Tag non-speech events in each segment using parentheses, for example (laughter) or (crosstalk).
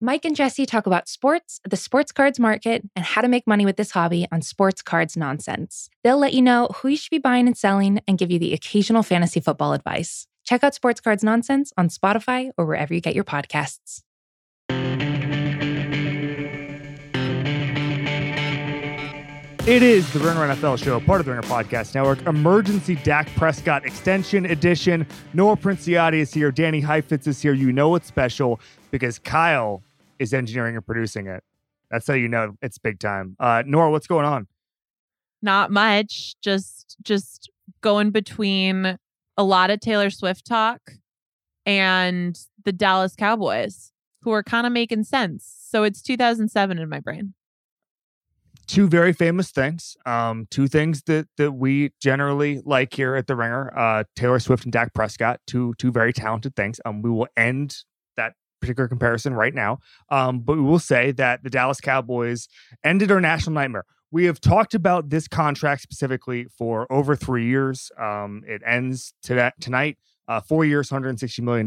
Mike and Jesse talk about sports, the sports cards market, and how to make money with this hobby on Sports Cards Nonsense. They'll let you know who you should be buying and selling and give you the occasional fantasy football advice. Check out Sports Cards Nonsense on Spotify or wherever you get your podcasts. It is the Ringer NFL show, part of the Ringer Podcast Network, emergency Dak Prescott extension edition. Nora Princiotti is here. Danny Heifetz is here. You know it's special because Kyle is engineering and producing it. That's how you know it's big time. Uh, Nora, what's going on? Not much. Just just going between a lot of Taylor Swift talk and the Dallas Cowboys, who are kind of making sense. So it's 2007 in my brain two very famous things. Um, two things that that we generally like here at the Ringer: uh, Taylor Swift and Dak Prescott. Two two very talented things. Um, we will end particular comparison right now. Um, but we will say that the Dallas Cowboys ended our national nightmare. We have talked about this contract specifically for over three years. Um, it ends to tonight. Uh, four years, $160 million.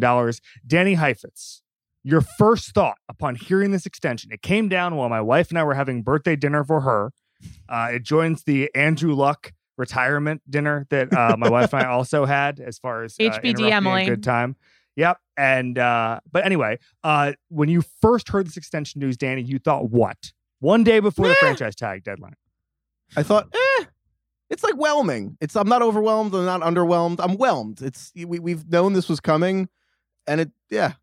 Danny Heifetz, your first thought upon hearing this extension. It came down while my wife and I were having birthday dinner for her. Uh, it joins the Andrew Luck retirement dinner that uh, my wife and I also had, as far as uh, HBD Emily. Good time. Yep. And uh, but anyway, uh, when you first heard this extension news, Danny, you thought what? One day before the franchise tag deadline. I thought, eh, it's like whelming. It's I'm not overwhelmed. I'm not underwhelmed. I'm whelmed. It's we we've known this was coming, and it yeah,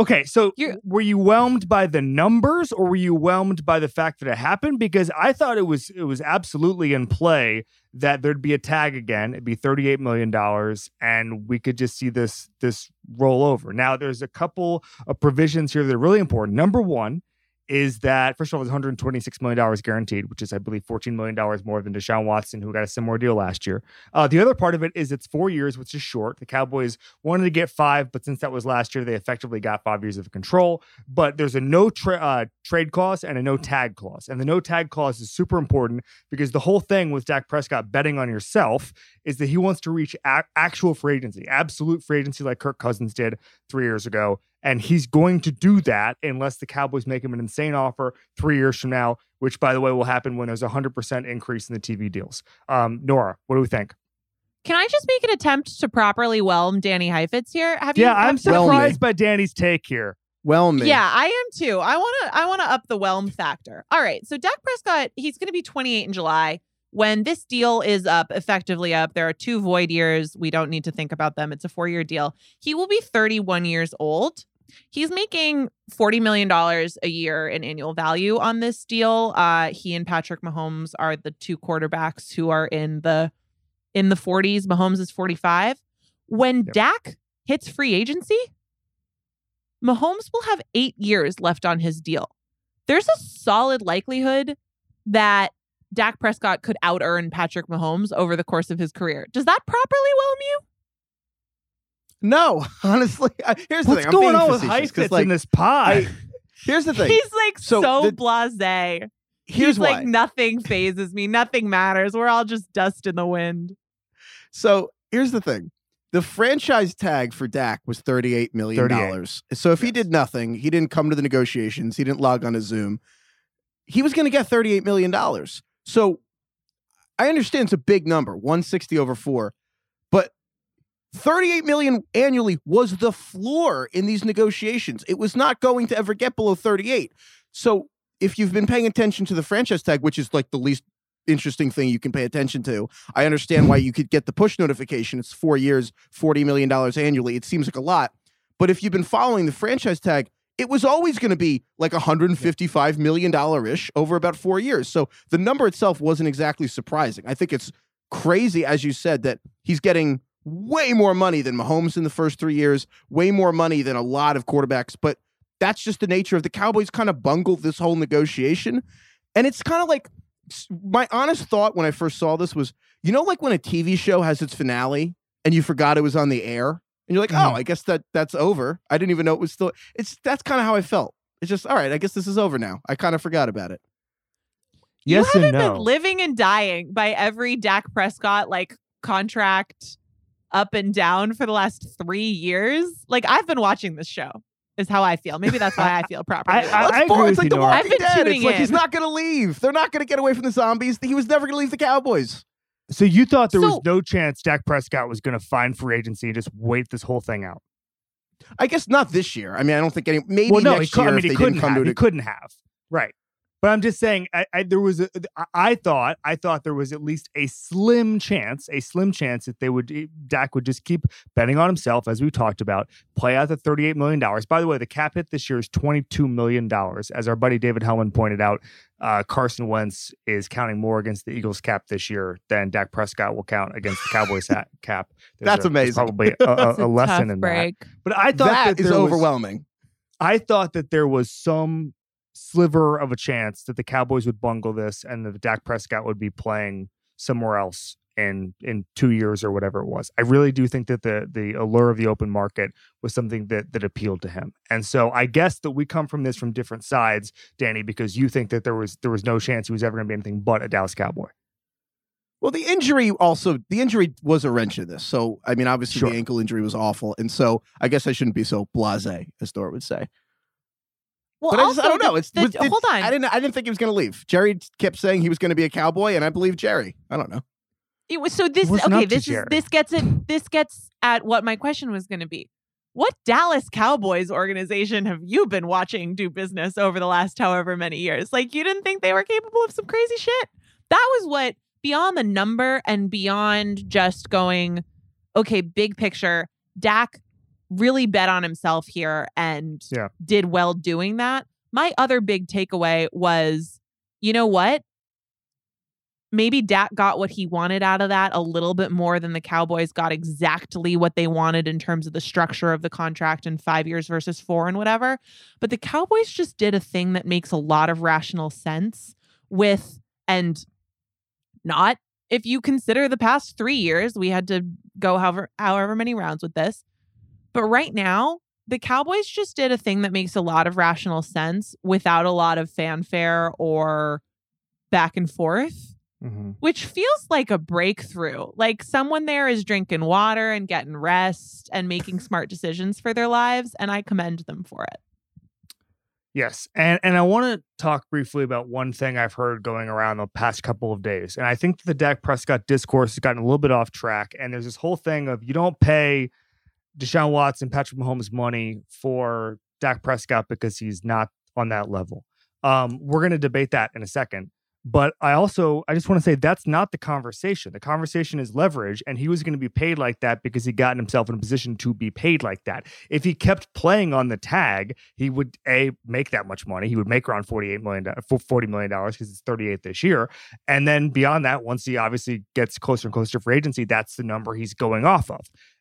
Okay, so You're, were you whelmed by the numbers or were you whelmed by the fact that it happened? Because I thought it was it was absolutely in play that there'd be a tag again. It'd be $38 million and we could just see this this roll over. Now there's a couple of provisions here that are really important. Number one is that first of all, it's 126 million dollars guaranteed, which is I believe 14 million dollars more than Deshaun Watson, who got a similar deal last year. Uh, the other part of it is it's four years, which is short. The Cowboys wanted to get five, but since that was last year, they effectively got five years of control. But there's a no tra- uh, trade clause and a no tag clause, and the no tag clause is super important because the whole thing with Dak Prescott betting on yourself is that he wants to reach a- actual free agency, absolute free agency, like Kirk Cousins did three years ago. And he's going to do that unless the Cowboys make him an insane offer three years from now, which, by the way, will happen when there's a 100% increase in the TV deals. Um, Nora, what do we think? Can I just make an attempt to properly whelm Danny Heifetz here? Have you? Yeah, I'm surprised by Danny's take here. Whelm me. Yeah, I am too. I want to. I want to up the whelm factor. All right. So Dak Prescott, he's going to be 28 in July. When this deal is up, effectively up, there are two void years. We don't need to think about them. It's a four year deal. He will be 31 years old. He's making $40 million a year in annual value on this deal. Uh, he and Patrick Mahomes are the two quarterbacks who are in the in the 40s. Mahomes is 45. When yep. Dak hits free agency, Mahomes will have eight years left on his deal. There's a solid likelihood that Dak Prescott could out earn Patrick Mahomes over the course of his career. Does that properly whelm you? No, (laughs) honestly. I, Here's the What's thing. going on with Heifetz like, in this pod? here's the thing. He's like so, so the, blasé. Here's He's why. like nothing phases me. Nothing matters. We're all just dust in the wind. So here's the thing. The franchise tag for Dak was $38 million. 38. So if yes. he did nothing, he didn't come to the negotiations, he didn't log on to Zoom, he was going to get $38 million. So I understand it's a big number, 160 over four. 38 million annually was the floor in these negotiations. It was not going to ever get below 38. So if you've been paying attention to the franchise tag, which is like the least interesting thing you can pay attention to, I understand why you could get the push notification. It's four years, $40 million annually. It seems like a lot. But if you've been following the franchise tag, it was always going to be like $155 million ish over about four years. So the number itself wasn't exactly surprising. I think it's crazy, as you said, that he's getting way more money than Mahomes in the first three years, way more money than a lot of quarterbacks. But that's just the nature of the Cowboys kind of bungled this whole negotiation. And it's kind of like my honest thought when I first saw this was, you know, like when a TV show has its finale and you forgot it was on the air and you're like, mm-hmm. oh, I guess that that's over. I didn't even know it was still. It's that's kind of how I felt. It's just all right. I guess this is over now. I kind of forgot about it. Yes you haven't no. been living and dying by every Dak Prescott like contract up and down for the last three years. Like I've been watching this show. Is how I feel. Maybe that's why I feel (laughs) properly. I- I- Let's agree boy, with it's like you, The Nora. I've Walking been Dead. tuning It's like he's not going to leave. They're not going to get away from the zombies. He was never going to leave the Cowboys. So you thought there was no chance Dak Prescott was going to find free agency and just wait this whole thing out? I guess not this year. I mean, I don't think any. Maybe well, no, he, next could, year I mean, if he they couldn't didn't come have. to He couldn't have. Right. But I'm just saying, I, I, there was a, I- I thought, I thought there was at least a slim chance, a slim chance that they would, eh, Dak would just keep betting on himself, as we talked about, play out the $38 million. By the way, the cap hit this year is $22 million. As our buddy David Hellman pointed out, uh, Carson Wentz is counting more against the Eagles cap this year than Dak Prescott will count against the Cowboys hat (laughs) cap. There's That's a- amazing. Probably a, a, It's (laughs) a lesson tough in that. break. But I thought that, that is there was- overwhelming. I thought that there was some sliver of a chance that the Cowboys would bungle this and that Dak Prescott would be playing somewhere else in in two years or whatever it was. I really do think that the the allure of the open market was something that that appealed to him. And so I guess that we come from this from different sides, Danny, because you think that there was there was no chance he was ever going to be anything but a Dallas Cowboy. Well, the injury also the injury was a wrench in this. So I mean, obviously Sure. the ankle injury was awful, and so I guess I shouldn't be so blasé, as Thor would say. Well, But I, just, I don't know. It's, the- it's- it's- hold on. I didn't. I didn't think he was going to leave. Jerry kept saying he was going to be a cowboy, and I believe Jerry. I don't know. It was so this Wasn't okay. This is this gets it. This gets at what my question was going to be. What Dallas Cowboys organization have you been watching do business over the last however many years? Like you didn't think they were capable of some crazy shit. That was what beyond the number and beyond just going, okay, big picture. Dak really bet on himself here and Yeah. did well doing that. My other big takeaway was, you know what? maybe Dak got what he wanted out of that a little bit more than the Cowboys got exactly what they wanted in terms of the structure of the contract and five years versus four and whatever. But the Cowboys just did a thing that makes a lot of rational sense with, and not if you consider the past three years, we had to go however, however many rounds with this. But right now, the Cowboys just did a thing that makes a lot of rational sense without a lot of fanfare or back and forth mm-hmm. which feels like a breakthrough. Like someone there is drinking water and getting rest and making smart decisions for their lives, and I commend them for it. Yes, and and I want to talk briefly about one thing I've heard going around the past couple of days, and I think the Dak Prescott discourse has gotten a little bit off track. And there's this whole thing of you don't pay Deshaun Watson, Patrick Mahomes money for Dak Prescott because he's not on that level. Um, we're going to debate that in a second. But I also I just want to say that's not the conversation. The conversation is leverage, and he was going to be paid like that because he gotten himself in a position to be paid like that. If he kept playing on the tag, he would a make that much money. He would make around forty eight million forty million dollars because it's thirty eight this year, and then beyond that, once he obviously gets closer and closer for agency, that's the number he's going off of.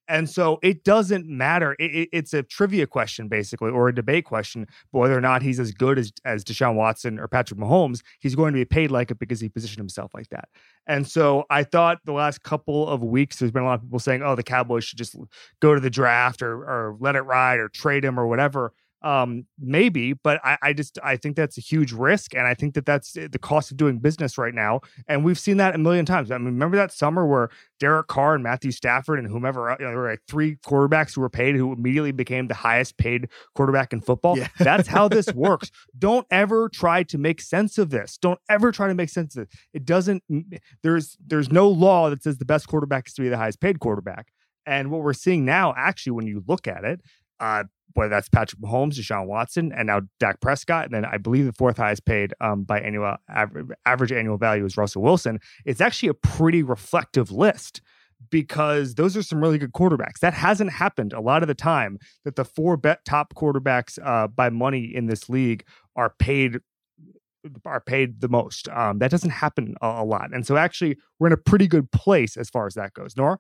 And so it doesn't matter. It, it, it's a trivia question, basically, or a debate question, whether or not he's as good as, as Deshaun Watson or Patrick Mahomes. He's going to be paid like it because he positioned himself like that. And so I thought the last couple of weeks, there's been a lot of people saying, oh, the Cowboys should just go to the draft or, or let it ride or trade him or whatever um maybe but I, I just i think that's a huge risk and i think that that's the cost of doing business right now and we've seen that a million times. I mean remember that summer where derek carr and matthew stafford and whomever you know, there were like three quarterbacks who were paid who immediately became the highest paid quarterback in football? Yeah. (laughs) that's how this works. Don't ever try to make sense of this. Don't ever try to make sense of it it doesn't there's there's no law that says the best quarterback is to be the highest paid quarterback and what we're seeing now actually when you look at it uh, whether that's Patrick Mahomes, Deshaun Watson, and now Dak Prescott, and then I believe the fourth highest paid um, by annual average, annual value is Russell Wilson. It's actually a pretty reflective list because those are some really good quarterbacks. That hasn't happened a lot of the time that the four bet top quarterbacks uh, by money in this league are paid are paid the most. Um, that doesn't happen a, a lot, and so actually we're in a pretty good place as far as that goes. Nora.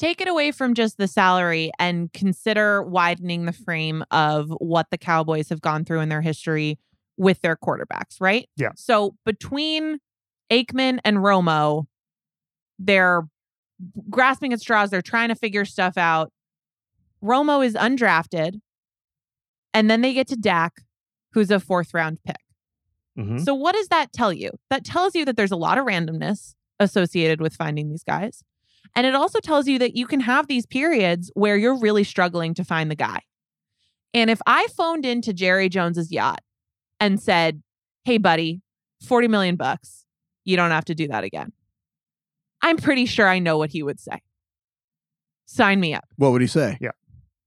Take it away from just the salary and consider widening the frame of what the Cowboys have gone through in their history with their quarterbacks, right? Yeah. So between Aikman and Romo, they're grasping at straws. They're trying to figure stuff out. Romo is undrafted. And then they get to Dak, who's a fourth round pick. Mhm. So, what does that tell you? That tells you that there's a lot of randomness associated with finding these guys. And it also tells you that you can have these periods where you're really struggling to find the guy. And if I phoned into Jerry Jones's yacht and said, "Hey buddy, 40 million bucks. You don't have to do that again." I'm pretty sure I know what he would say. Sign me up. What would he say? Yeah.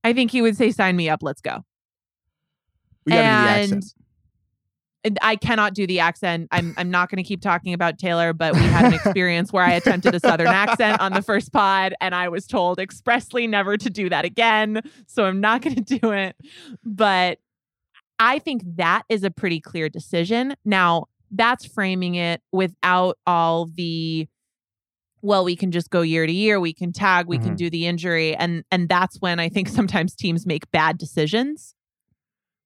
I think he would say, "Sign me up. Let's go." We gotta do the And- accent. And I cannot do the accent. I'm I'm not going to keep talking about Taylor, but we had an (laughs) experience where I attempted a southern accent on the first pod and I was told expressly never to do that again, so I'm not going (laughs) to do it. But I think that is a pretty clear decision. Now, that's framing it without all the well, we can just go year to year, we can tag, we can Mhm. do the injury and and that's when I think sometimes teams make bad decisions.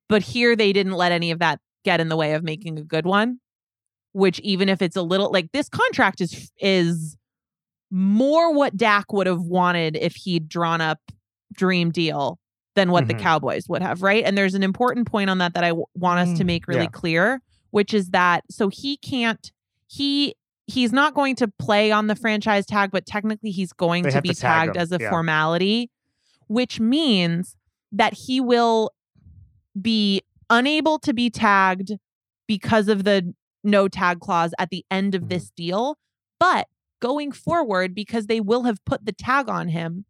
But here they didn't let any of that get in the way of making a good one, which even if it's a little like this contract is is more what Dak would have wanted if he'd drawn up dream deal than what the Mhm. Cowboys would have, right? And there's an important point on that that I w- want us to Mm, make really yeah. clear, which is that so he can't he he's not going to play on the franchise tag, but technically he's going They to be to tag tagged him, as a yeah. formality, which means that he will be unable to be tagged because of the no tag clause at the end of Mhm. this deal. But going forward, because they will have put the tag on him,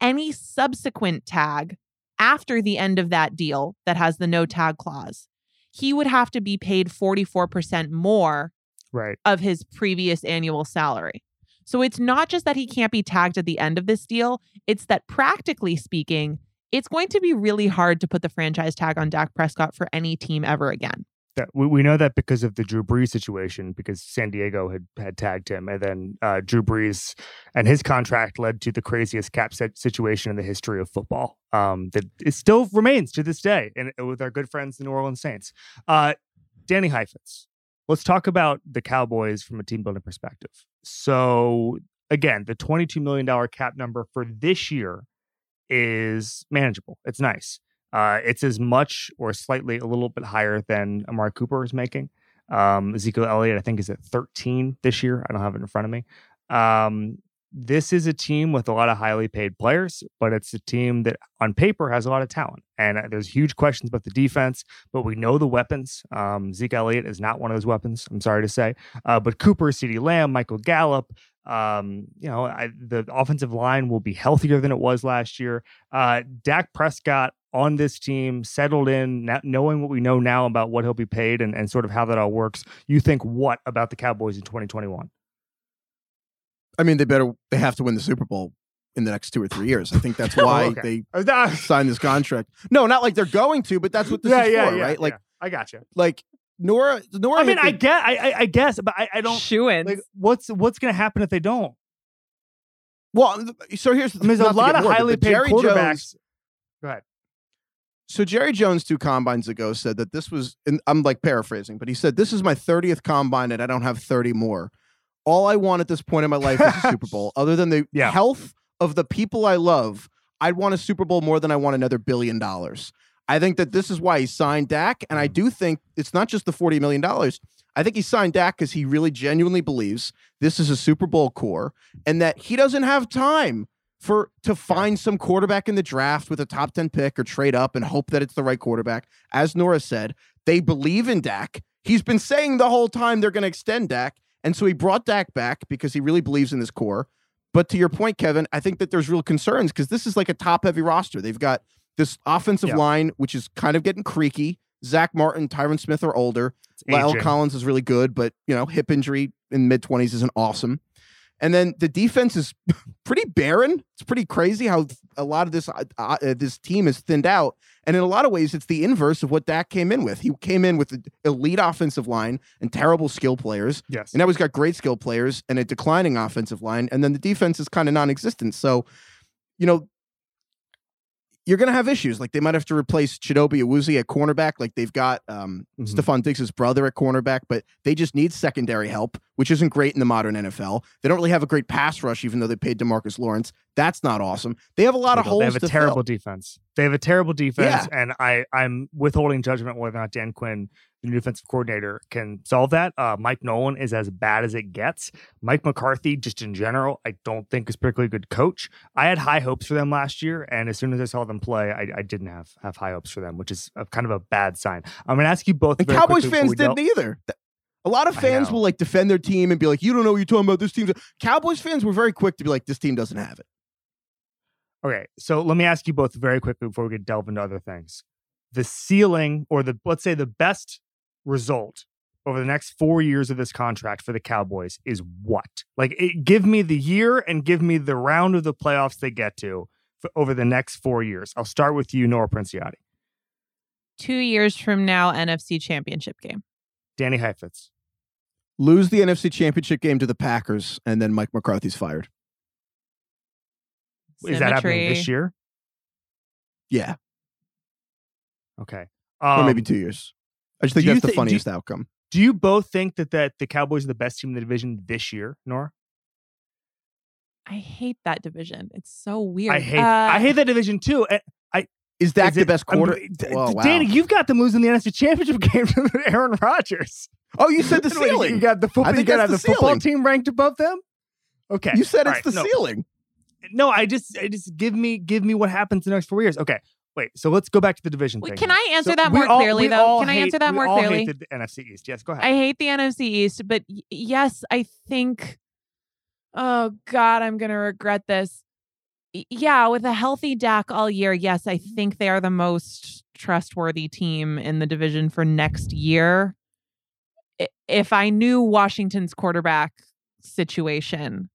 any subsequent tag after the end of that deal that has the no tag clause, he would have to be paid 44% more Right. of his previous annual salary. So it's not just that he can't be tagged at the end of this deal, it's that practically speaking, it's going to be really hard to put the franchise tag on Dak Prescott for any team ever again. That we, we know that because of the Drew Brees situation, because San Diego had had tagged him, and then uh, Drew Brees and his contract led to the craziest cap set situation in the history of football. Um, that it still remains to this day, and with our good friends the New Orleans Saints. Uh, Danny Heifetz. Let's talk about the Cowboys from a team building perspective. So again, the twenty-two million dollar cap number for this year is manageable. It's nice. Uh, it's as much or slightly a little bit higher than Amari Cooper is making. Um, Ezekiel Elliott, I think, is at 13 this year. I don't have it in front of me. Um, this is a team with a lot of highly paid players, but it's a team that on paper has a lot of talent. And uh, there's huge questions about the defense, but we know the weapons. Um, Zeke Elliott is not one of those weapons, I'm sorry to say. Uh, but Cooper, CeeDee Lamb, Michael Gallup, um, you know, I, the offensive line will be healthier than it was last year. Uh, Dak Prescott on this team, settled in, now, knowing what we know now about what he'll be paid and, and sort of how that all works. You think what about the Cowboys in 2021? I mean, they better they have to win the Super Bowl in the next two or three years. I think that's (laughs) why Oh, okay. they Uh, signed this contract. No, not like they're going to, but that's what (laughs) this yeah, is yeah, for, yeah, right? Like. I got you. like Nora, Nora. I mean, hit I the- get, I, I, I guess, but I, I don't. Shoo-ins. Like, what's what's going to happen if they don't? well. So here's I mean, there's a lot of morbid, highly paid Jerry quarterbacks. Jones- Go ahead. so Jerry Jones two combines ago said that this was, and I'm like paraphrasing, but he said this is my 30th combine and I don't have 30 more. All I want at this point in my life is a Super (laughs) Bowl. Other than the Yeah. health of the people I love, I'd want a Super Bowl more than I want another billion dollars. I think that this is why he signed Dak, and I do think it's not just the 40 million dollars. I think he signed Dak because he really genuinely believes this is a Super Bowl core, and that he doesn't have time for to find some quarterback in the draft with a top 10 pick or trade up and hope that it's the right quarterback. As Nora said, they believe in Dak. He's been saying the whole time they're going to extend Dak. And so he brought Dak back because he really believes in this core. But to your point, Kevin, I think that there's real concerns because this is like a top heavy roster. They've got this offensive Yeah. line, which is kind of getting creaky. Zack Martin, Tyron Smith are older. La'el. Collins is really good, but you know, hip injury in mid 20s isn't awesome. And then the defense is (laughs) pretty barren. It's pretty crazy how a lot of this uh, uh, this team is thinned out. And in a lot of ways, it's the inverse of what Dak came in with. He came in with an elite offensive line and terrible skill players. Yes. And now he's got great skill players and a declining offensive line. And then the defense is kind of non existent. So, you know, you're going to have issues. Like they might have to replace Chidobe Awuzie at cornerback. Like they've got um, Mhm. Stefon Diggs' brother at cornerback, but they just need secondary help, which isn't great in the modern NFL. They don't really have a great pass rush, even though they paid Demarcus Lawrence. That's not awesome. They have a lot They of holes. They have a terrible fill. defense. They have a terrible defense, and I I'm withholding judgment whether or not Dan Quinn, the new defensive coordinator, can solve that. Uh, Mike Nolan is as bad as it gets. Mike McCarthy, just in general, I don't think is particularly a good coach. I had high hopes for them last year, and as soon as I saw them play, I, I didn't have have high hopes for them, which is a, kind of a bad sign. I'm going to ask you both. And Cowboys fans didn't either. A lot of fans will like defend their team and be like, "You don't know what you're talking about. This team." Cowboys fans were very quick to be like, "This team doesn't have it." Okay, so let me ask you both very quickly before we get delve into other things. The ceiling, or the let's say the best result over the next four years of this contract for the Cowboys is what? Like, it, give me the year and give me the round of the playoffs they get to for, over the next four years. I'll start with you, Nora Princiotti, Two years from now, NFC Championship game. Danny Heifetz, Lose the NFC Championship game to the Packers, and then Mike McCarthy's fired. Is that happening this year? Yeah, Okay, or maybe Um, two years. I just think do you that's the thi- do you- funniest outcome. Do you both think that that the Cowboys are the best team in the division this year, Nora? I hate that division. It's so weird. I hate Uh, I hate that division too. And Is Dak Is the it- best I'm- quarter? Whoa, wow. Danny, you've got them losing the NFC Championship (laughs) game to Aaron Rodgers. Oh, you said the Wait, you- ceiling. You got the football. You think got that's the, the football team ranked above them. Okay, You said All it's right, the no. ceiling. no. I just, I just give me, give me what happens in the next four years. Okay, wait. So let's go back to the division Wait, thing. can. I answer So that more all- clearly, though? Can I answer that we more all clearly? hate the NFC East. Yes, go ahead. I hate the NFC East, but y- yes, I think. Oh God, I'm gonna regret this. Y- Yeah, with a healthy Dak all year, yes, I think they are the most trustworthy team in the division for next year. If I knew Washington's quarterback situation,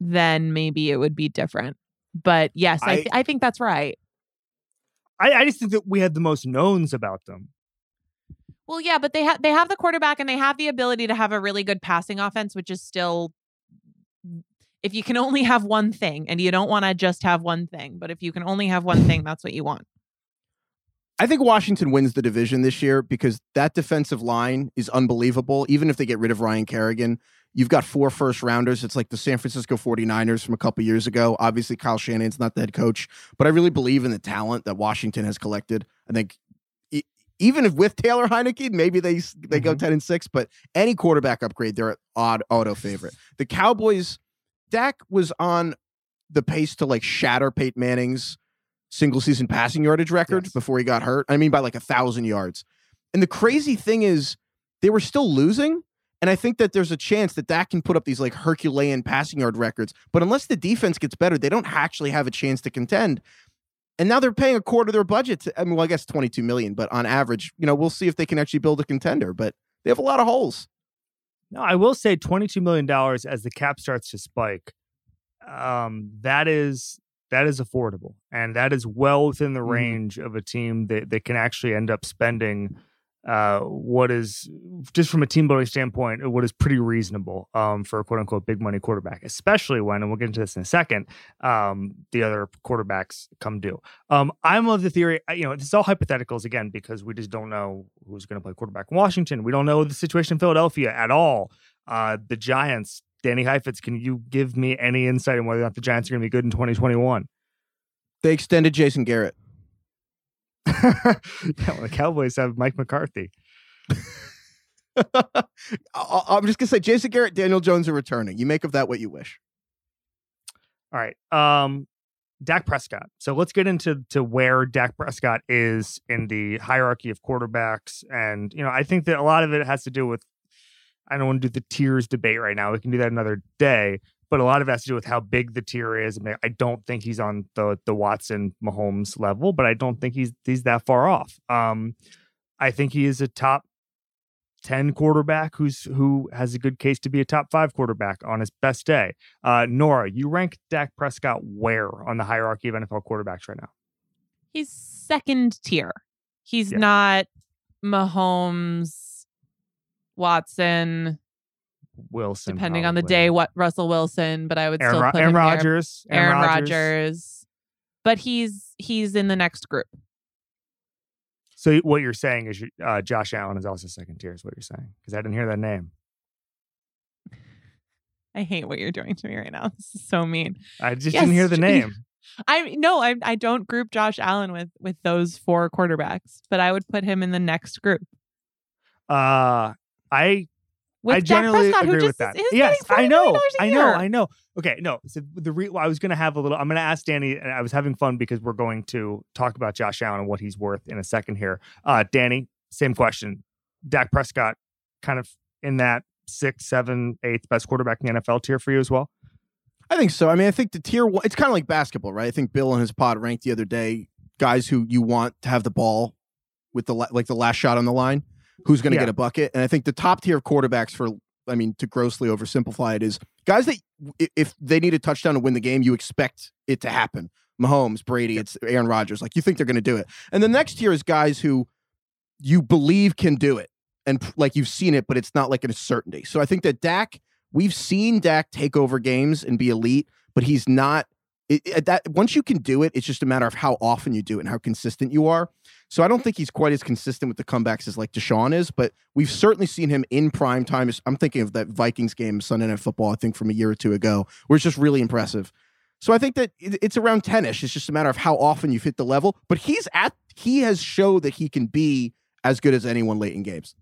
then maybe it would be different. But yes, I, I- th- I think that's right. I, I just think that we had the most knowns about them. Well, yeah, but they have they have the quarterback and they have the ability to have a really good passing offense, which is still mm, if you can only have one thing and you don't want to just have one thing, but if you can only have one thing, that's what you want. I think Washington wins the division this year because that defensive line is unbelievable. Even if they get rid of Ryan Kerrigan, you've got four first rounders. It's like the San Francisco 49ers from a couple years ago. Obviously, Kyle Shanahan's not the head coach, but I really believe in the talent that Washington has collected. I think even if with Taylor Heinicke, maybe they they go Mhm. 10 and 6, but any quarterback upgrade, they're an odd auto favorite. The Cowboys, Dak was on the pace to like shatter Peyton Manning's single season passing yardage record Yes. before he got hurt. I mean, by like a thousand yards. And the crazy thing is, they were still losing. And I think that there's a chance that Dak can put up these like Herculean passing yard records. But unless the defense gets better, they don't actually have a chance to contend. And now they're paying a quarter of their budget. To, I mean, well, I guess 22 million, but on average, you know, we'll see if they can actually build a contender. But they have a lot of holes. No, I will say twenty-two million dollars as the cap starts to spike. Um, that is that is affordable, and that is well within the Mhm. range of a team that that can actually end up spending uh, what is just from a team building standpoint, what is pretty reasonable um, for a quote unquote big money quarterback, especially when, and we'll get into this in a second, um, the other quarterbacks come due. Um, I'm of the theory, you know, this is all hypotheticals again because we just don't know who's going to play quarterback in Washington. We don't know the situation in Philadelphia at all. Uh, the Giants, Danny Heifetz, can you give me any insight on whether or not the Giants are going to be good in 2021? They extended Jason Garrett. Yeah, well, the Cowboys have Mike McCarthy. (laughs) I'm just gonna say Jason Garrett, Daniel Jones are returning. You make of that what you wish. All right. Um Dak Prescott. So let's get into to where Dak Prescott is in the hierarchy of quarterbacks. And, you know, I think that a lot of it has to do with I don't want to do the tiers debate right now. We can do that another day. But a lot of it has to do with how big the tier is. I, mean, I don't think he's on the the Watson Mahomes level, but I don't think he's he's that far off. Um, I think he is a top 10 quarterback who's who has a good case to be a top five quarterback on his best day. Uh, Nora, you rank Dak Prescott where on the hierarchy of NFL quarterbacks right now? He's second tier. He's Yeah. not Mahomes, Watson, Wilson, depending on the day, what Russell Wilson, but I would Aaron, still put Aaron. Rodgers, Aaron Rodgers. But he's he's in the next group. So what you're saying is uh, Josh Allen is also second tier, is what you're saying? Because I didn't hear that name. I hate what you're doing to me right now. This is so mean. I just Yes, didn't hear the name. (laughs) I no, I I don't group Josh Allen with with those four quarterbacks, but I would put him in the next group Uh, I with I Dak generally Prescott, agree who with just that. is Yes, I know, I know. I know. Okay, no. So the re- I was going to have a little. I'm going to ask Danny, and I was having fun because we're going to talk about Josh Allen and what he's worth in a second here. Uh, Danny, same question. Dak Prescott, kind of in that six, seven, eighth best quarterback in the NFL tier for you as well. I think so. I mean, I think the tier one, it's kind of like basketball, right? I think Bill and his pod ranked the other day guys who you want to have the ball with the la- like the last shot on the line, who's going to Yeah. get a bucket. And I think the top tier of quarterbacks for, I mean, to grossly oversimplify it, is guys that if they need a touchdown to win the game, you expect it to happen. Mahomes, Brady, it's Aaron Rodgers. Like you think they're going to do it. And the next tier is guys who you believe can do it. And like you've seen it, but it's not like a certainty. So I think that Dak, we've seen Dak take over games and be elite, but he's not. It, that once you can do it, it's just a matter of how often you do it and how consistent you are. So I don't think he's quite as consistent with the comebacks as like Deshaun is, but we've certainly seen him in prime time. I'm thinking of that Vikings game Sunday Night Football, I think from a year or two ago, where it's just really impressive. So I think that it- it's around 10ish. It's just a matter of how often you've hit the level. But he's at he has showed that he can be as good as anyone late in games.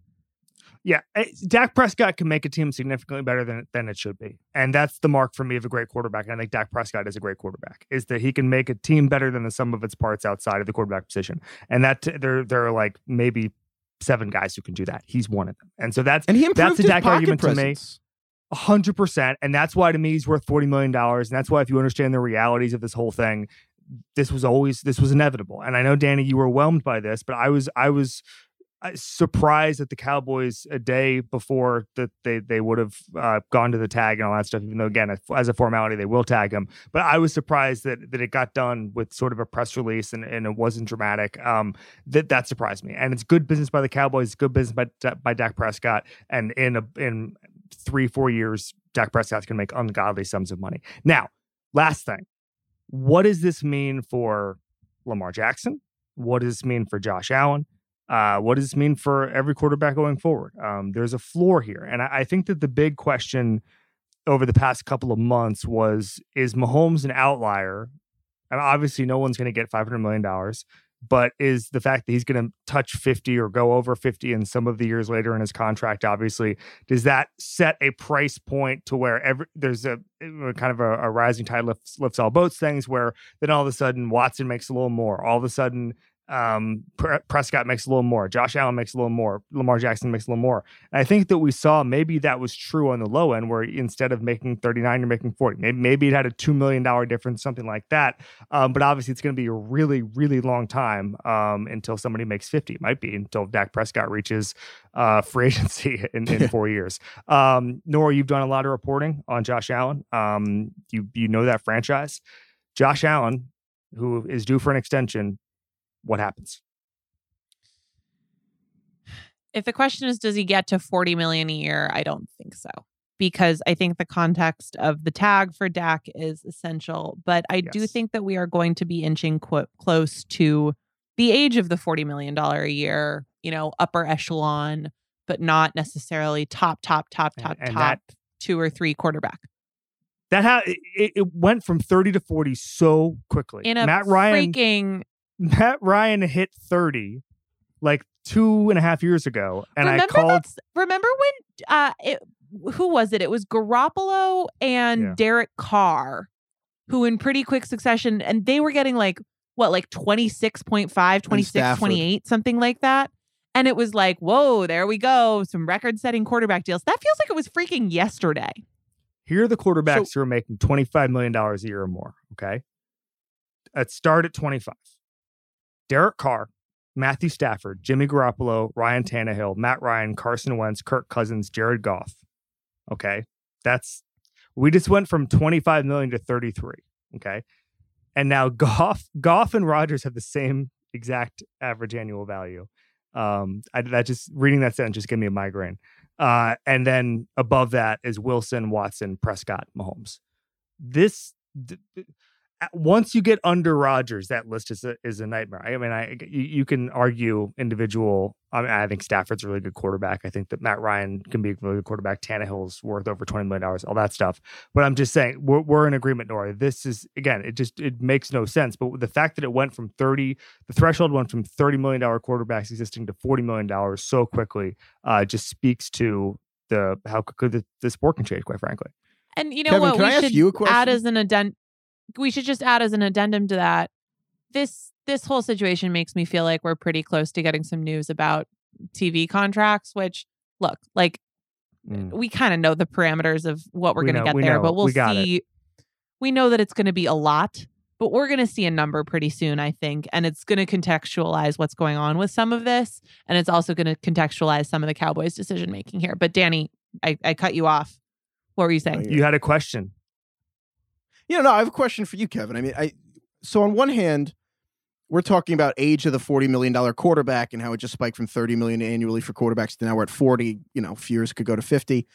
Yeah, eh, Dak Prescott can make a team significantly better than than it should be, and that's the mark for me of a great quarterback. And I think Dak Prescott is a great quarterback. Is that he can make a team better than the sum of its parts outside of the quarterback position, and that there there are like maybe seven guys who can do that. He's one of them, and so that's And he That's a Dak argument to me. a hundred percent, and that's why to me he's worth forty million dollars, and that's why if you understand the realities of this whole thing, this was always this was inevitable. And I know Danny, you were whelmed by this, but I was I was surprised that the Cowboys a day before that they they would have uh, gone to the tag and all that stuff. Even though again, as a formality, they will tag him. But I was surprised that that it got done with sort of a press release and, and it wasn't dramatic. Um, that that surprised me. And it's good business by the Cowboys. It's good business by by Dak Prescott. And in a in three four years, Dak Prescott's going to make ungodly sums of money. Now, last thing, what does this mean for Lamar Jackson? What does this mean for Josh Allen? Uh, what does this mean for every quarterback going forward? Um, there's a floor here. And I, I think that the big question over the past couple of months was is Mahomes an outlier? And obviously, no one's going to get $500 million, but is the fact that he's going to touch 50 or go over 50 in some of the years later in his contract, obviously, does that set a price point to where every there's a, kind of a, a rising tide lifts, lifts all boats things where then all of a sudden Watson makes a little more, all of a sudden um Prescott makes a little more, Josh Allen makes a little more, Lamar Jackson makes a little more. And I think that we saw maybe that was true on the low end where instead of making 39 you're making 40. Maybe maybe it had a 2 million dollar difference something like that. Um but obviously it's going to be a really really long time um until somebody makes 50. It might be until Dak Prescott reaches uh (laughs) free agency in, in 4 years. Um Nora you've done a lot of reporting on Josh Allen. Um you you know that franchise. Josh Allen who is due for an extension what happens? If the question is does he get to 40 million a year, I don't think so. Because I think the context of the tag for Dak is essential, but I do think that we are going to be inching qu- close to the age of the 40 million dollar a year, you know, upper echelon, but not necessarily top top top top and top 2 or 3 quarterback. That how it, it went from 30 to 40 so quickly. In a Matt Ryan freaking Matt Ryan hit 30 like two and a half years ago. And remember I called that's- remember when uh it, who was it? It was Garoppolo and Yeah. Derek Carr, who in pretty quick succession, and they were getting like what, like 26.5, 26, 28, something like that. And it was like, whoa, there we go. Some record setting quarterback deals. That feels like it was freaking yesterday. here are the quarterbacks who are making $25 million a year or more. Okay. Let's start at 25. Derek Carr, Matthew Stafford, Jimmy Garoppolo, Ryan Tannehill, Matt Ryan, Carson Wentz, Kirk Cousins, Jared Goff. Okay. That's we just went from 25 million to 33. Okay. And now (laughs) Goff, Goff and Rodgers have the same exact average annual value. Um, I that just reading that sentence just gave me a migraine. Uh, and then above that is Wilson, Watson, Prescott, Mahomes. This, th- th- once you get under Rodgers, that list is a is a nightmare. I mean, I you, you can argue individual. I mean, I think Stafford's a really good quarterback. I think that Matt Ryan can be a really good quarterback. Tannehill's worth over twenty million dollars. All that stuff. But I'm just saying we're, we're in agreement, Nora. This is again, it just it makes no sense. But the fact that it went from thirty, the threshold went from thirty million dollar quarterbacks existing to forty million dollars so quickly, uh, just speaks to the how quickly the, the sport can change. Quite frankly. And you know Kevin, what? can I we ask should you a question? add as an addendum. We should just add as an addendum to that. This this whole situation makes me feel like we're pretty close to getting some news about TV contracts. Which look like Mm. we kind of know the parameters of what we're We going to get we there, know. but we'll We got it. see. We know that it's going to be a lot, but we're going to see a number pretty soon, I think, and it's going to contextualize what's going on with some of this, and it's also going to contextualize some of the Cowboys' decision making here. But Danny, I, I cut you off. What were you saying? You had a question. You know, no, I have a question for you, Kevin. I mean, I so on one hand, we're talking about age of the forty million dollar quarterback and how it just spiked from thirty million annually for quarterbacks to now we're at forty. You know, a few years could go to fifty.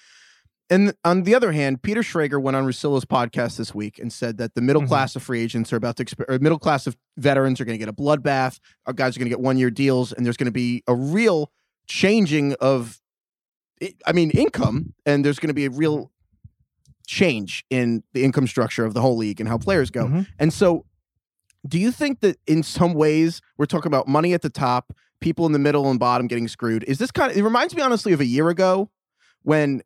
And on the other hand, Peter Schrager went on Russillo's podcast this week and said that the middle Mhm. class of free agents are about to, exp- or middle class of veterans are going to get a bloodbath. Our guys are going to get one year deals, and there's going to be a real changing of, I mean, income, and there's going to be a real change in the income structure of the whole league and how players go. Mhm. And so, do you think that in some ways we're talking about money at the top, people in the middle and bottom getting screwed? Is this kind of, it reminds me honestly of a year ago when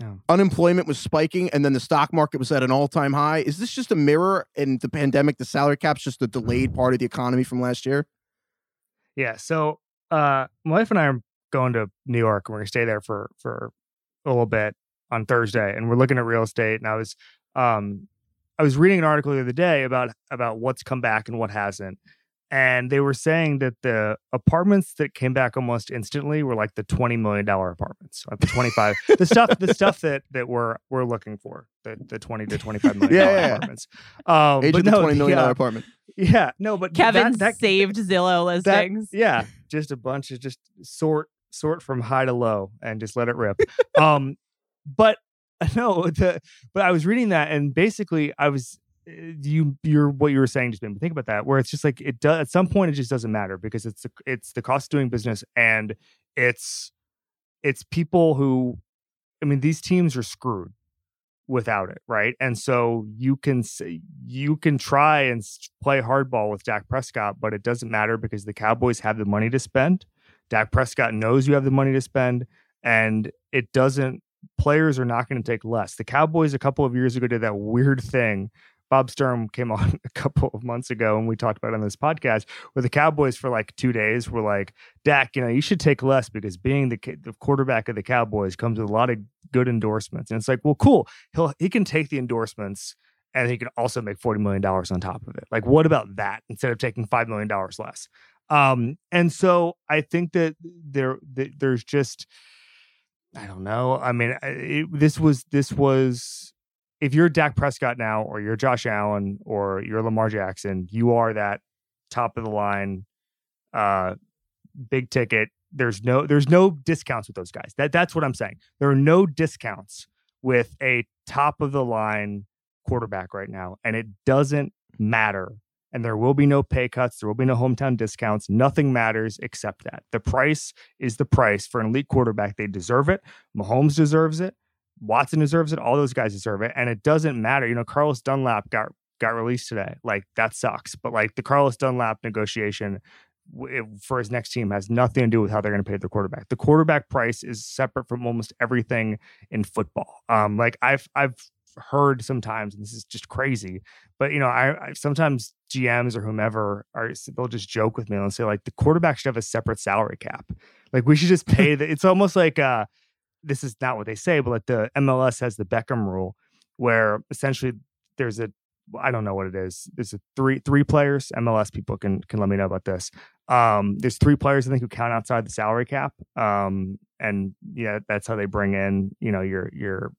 Yeah. unemployment was spiking and then the stock market was at an all time high. Is this just a mirror in the pandemic? The salary cap's just a delayed part of the economy from last year? Yeah. So uh my wife and I are going to New York and we're gonna stay there for for a little bit on Thursday and we're looking at real estate and I was um I was reading an article the other day about about what's come back and what hasn't. And they were saying that the apartments that came back almost instantly were like the twenty million dollar apartments, like the twenty five, the stuff, the stuff that that we're we're looking for, the the twenty to twenty five million (laughs) Yeah, dollar yeah, yeah. apartments. Um, Age but of the no, twenty million dollar uh, apartment. yeah, no, but Kevin that, that, saved Zillow that- listings. yeah, just a bunch of just sort sort from high to low and just let it rip. um, but (laughs) no, the but I was reading that and basically I was uh, you you're what you were saying just made me think about that where it's just like it does at some point it just doesn't matter because it's it's the cost of doing business and it's it's people who I mean these teams are screwed without it right? And so you can say you can try and play hardball with Dak Prescott but it doesn't matter because the Cowboys have the money to spend. Dak Prescott knows you have the money to spend and it doesn't players are not going to take less the Cowboys a couple of years ago did that weird thing Bob Sturm came (laughs) on a couple of months ago and we talked about it on this podcast where the Cowboys for like two days were like, Dak, you know, you should take less because being the, the quarterback of the Cowboys comes with a lot of good endorsements. And it's like, well, cool. He'll he can take the endorsements and he can also make $40 million on top of it. Like, what about that instead of taking $5 million less? Um, and so I think that there that there's just I don't know. I mean, it, this was this was if you're Dak Prescott now, or you're Josh Allen, or you're Lamar Jackson, you are that top of the line, uh, big ticket. There's no there's no discounts with those guys. That that's what I'm saying. There are no discounts with a top of the line quarterback right now, and it doesn't matter. And there will be no pay cuts. There will be no hometown discounts. Nothing matters except that the price is the price for an elite quarterback. They deserve it. Mahomes deserves it. Watson deserves it. All those guys deserve it. And it doesn't matter. You know, Carlos Dunlap got got released today. Like that sucks. But like the Carlos Dunlap negotiation for his next team has nothing to do with how they're going to pay their quarterback. The quarterback price is separate from almost everything in football. Um, like I've I've heard sometimes, and this is just crazy, but you know, I, I sometimes GMs or whomever are they'll just joke with me and say like the quarterback should have a separate salary cap. Like we should just (laughs) pay the. It's almost like uh, this is not what they say, but like the MLS has the Beckham rule, where essentially there's a I don't know what it is. There's a three three players. MLS people can can let me know about this. Um, there's three players I think who count outside the salary cap. Um, and yeah, that's how they bring in you know your your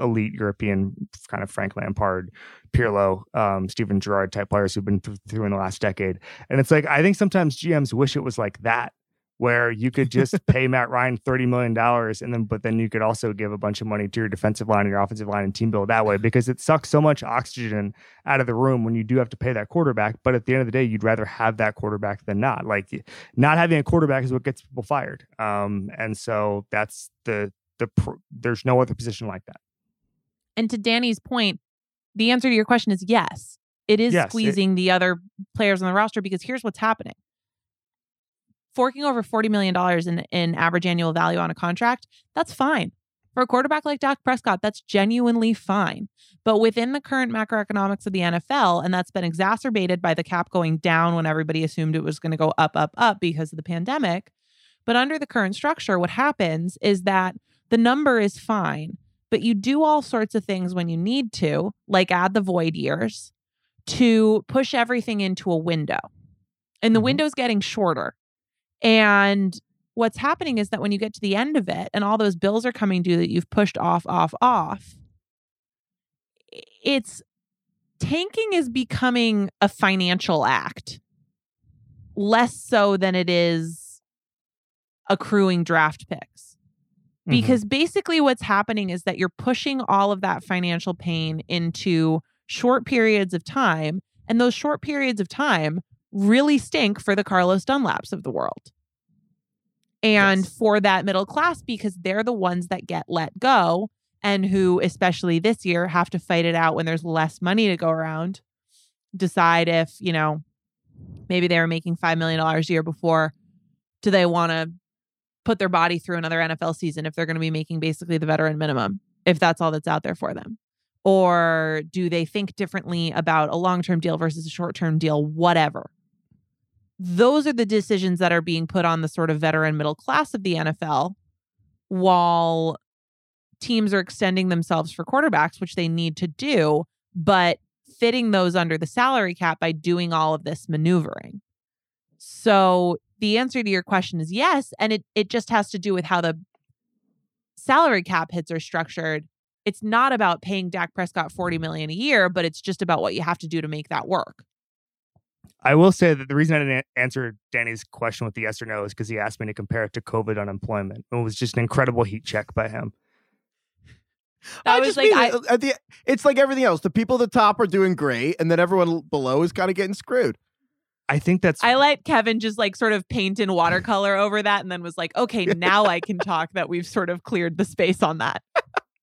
elite European kind of Frank Lampard, Pirlo, um, Steven Gerrard type players who've been th- through in the last decade. And it's like I think sometimes GMs wish it was like that where you could just (laughs) pay Matt Ryan thirty million dollars, and then but then you could also give a bunch of money to your defensive line and your offensive line and team build that way because it sucks so much oxygen out of the room when you do have to pay that quarterback. But at the end of the day, you'd rather have that quarterback than not. Like not having a quarterback is what gets people fired. Um, and so that's the the there's no other position like that. And to Danny's point, the answer to your question is yes. It is Yes, it- squeezing the other players on the roster because here's what's happening. Forking over $40 million in, in average annual value on a contract, that's fine. For a quarterback like Dak Prescott, that's genuinely fine. But within the current macroeconomics of the NFL, and that's been exacerbated by the cap going down when everybody assumed it was going to go up, up, up because of the pandemic. But under the current structure, what happens is that the number is fine, but you do all sorts of things when you need to, like add the void years to push everything into a window. And the Mhm. window's getting shorter. And what's happening is that when you get to the end of it and all those bills are coming due that you've pushed off, off, off, it's tanking is becoming a financial act less so than it is accruing draft picks Mhm. because basically what's happening is that you're pushing all of that financial pain into short periods of time and those short periods of time really stink for the Carlos Dunlaps of the world and Yes. for that middle class because they're the ones that get let go and who especially this year have to fight it out when there's less money to go around decide if you know maybe they were making $5 million a year before do they want to put their body through another NFL season if they're going to be making basically the veteran minimum, if that's all that's out there for them? Or do they think differently about a long term deal versus a short term deal, whatever? Those are the decisions that are being put on the sort of veteran middle class of the NFL while teams are extending themselves for quarterbacks, which they need to do, but fitting those under the salary cap by doing all of this maneuvering. So the answer to your question is yes. And it, it just has to do with how the salary cap hits are structured. It's not about paying Dak Prescott 40 million a year, but it's just about what you have to do to make that work. I will say that the reason I didn't a- answer Danny's question with the yes or no is because he asked me to compare it to COVID unemployment. It was just an incredible heat check by him. That I was just like mean, I, uh, at the, it's like everything else. The people at the top are doing great, and then everyone below is kind of getting screwed. I think that's I let Kevin just like sort of paint in watercolor over that and then was like, okay, (laughs) now I can talk that we've sort of cleared the space on that.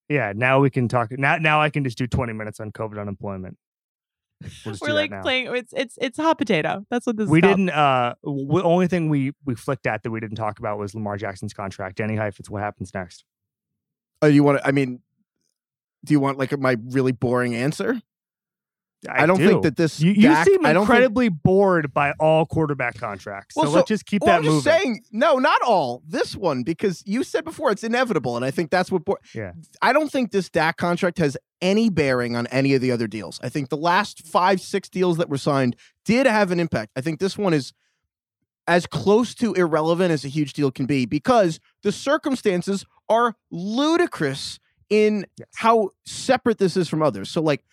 yeah. Now we can talk. Now, now I can just do twenty minutes on COVID unemployment. We'll we're like playing it's it's it's hot potato. That's what this we is about. didn't. Uh, the only thing we we flicked at that we didn't talk about was Lamar Jackson's contract. Danny it's what happens next? Oh, you want to? I mean, do you want like my really boring answer? I, don't do. think that this. You, you Dak- seem I don't think- incredibly bored by all quarterback contracts. Well, so, so- let's just keep Well, that I'm just moving. saying, no, not all. This one, because you said before it's inevitable, and I think that's what. Bo- Yeah. I don't think this Dak contract has any bearing on any of the other deals. I think the last five, six deals that were signed did have an impact. I think this one is as close to irrelevant as a huge deal can be because the circumstances are ludicrous in Yes. how separate this is from others. So, like,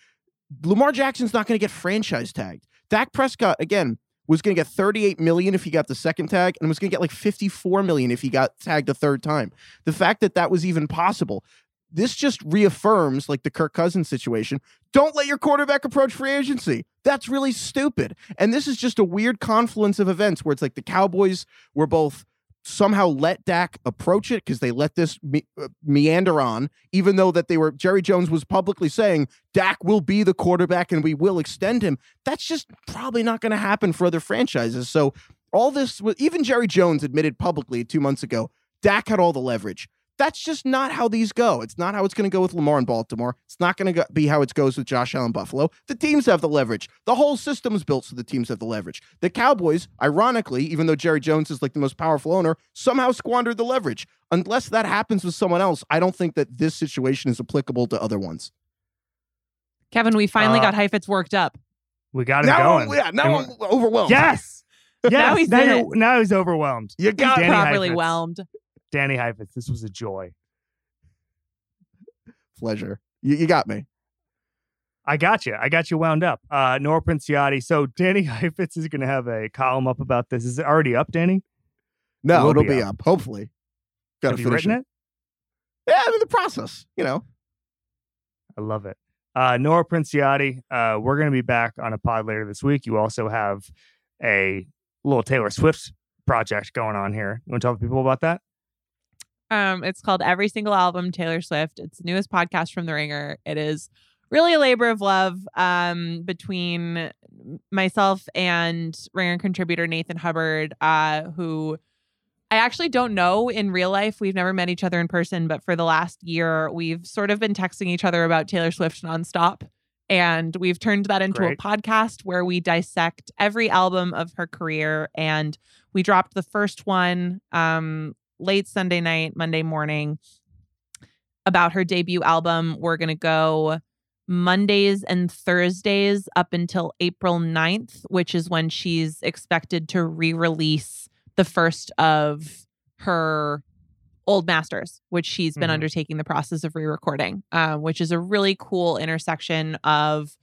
Lamar Jackson's not going to get franchise tagged. Dak Prescott, again, was going to get 38 million if he got the second tag and was going to get like 54 million if he got tagged a third time. The fact that that was even possible, this just reaffirms like the Kirk Cousins situation. Don't let your quarterback approach free agency. That's really stupid. And this is just a weird confluence of events where it's like the Cowboys were both somehow let Dak approach it because they let this me- uh, meander on, even though that they were Jerry Jones was publicly saying Dak will be the quarterback and we will extend him. That's just probably not going to happen for other franchises. So all this, even Jerry Jones admitted publicly two months ago, Dak had all the leverage. That's just not how these go. It's not how it's going to go with Lamar in Baltimore. It's not going to be how it goes with Josh Allen Buffalo. The teams have the leverage. The whole system is built so the teams have the leverage. The Cowboys, ironically, even though Jerry Jones is like the most powerful owner, somehow squandered the leverage. Unless that happens with someone else, I don't think that this situation is applicable to other ones. Kevin, we finally Uh, got Heifetz worked up. We got it Now, going. I'm, yeah, now And I'm overwhelmed. Yes. (laughs) Yes. Now he's in you're- now he's overwhelmed. You got Danny properly Heifetz. whelmed. Danny Heifetz, this was a joy. pleasure. You, you got me. I got you. I got you wound up. Uh, Nora Princiotti. So Danny (laughs) Heifetz is going to have a column up about this. Is it already up, Danny? No, will it'll be be up. up. Hopefully. Got to Have you finish written it? Yeah, I'm in the process. You know. I love it. Uh, Nora Princiotti, uh, we're going to be back on a pod later this week. You also have a little Taylor Swift project going on here. You want to tell the people about that? Um, it's called Every Single Album Taylor Swift. It's the newest podcast from The Ringer. It is really a labor of love um, between myself and Ringer contributor Nathan Hubbard, uh, who I actually don't know in real life. We've never met each other in person, but for the last year, we've sort of been texting each other about Taylor Swift nonstop. And we've turned that into Great. a podcast where we dissect every album of her career. And we dropped the first one um, late Sunday night, Monday morning about her debut album. We're going to go Mondays and Thursdays up until April 9th, which is when she's expected to re release the first of her old masters, which she's been Mhm. undertaking the process of re recording, uh, which is a really cool intersection of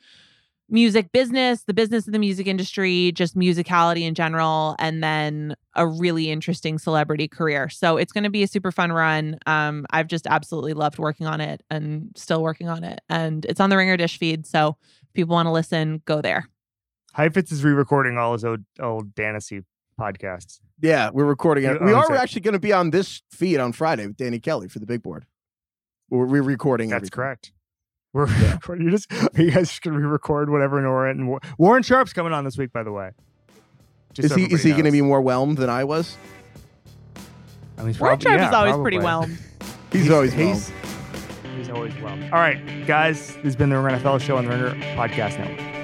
music business, the business of the music industry, just musicality in general, and then a really interesting celebrity career. So it's going to be a super fun run. Um, I've just absolutely loved working on it and still working on it. And it's on the Ringer Dish feed. So if people want to listen, go there. Heifetz is re-recording all his old, old Danasy podcasts. Yeah, we're recording it. We are it. actually going to be on this feed on Friday with Danny Kelly for the big board. We're re-recording. That's everything. correct. We're (laughs) recording. You just are (laughs) you guys just gonna re-record whatever Nora and War- Warren Sharp's coming on this week, by the way. Just Is so he is everybody he going to be more whelmed than I was? I mean, Warren probably- Sharp yeah, is always pretty probably. (laughs) whelmed. He's, always he's, whelmed. he's always well. All right, guys, this has been the Ringer NFL show on the Ringer Podcast Network.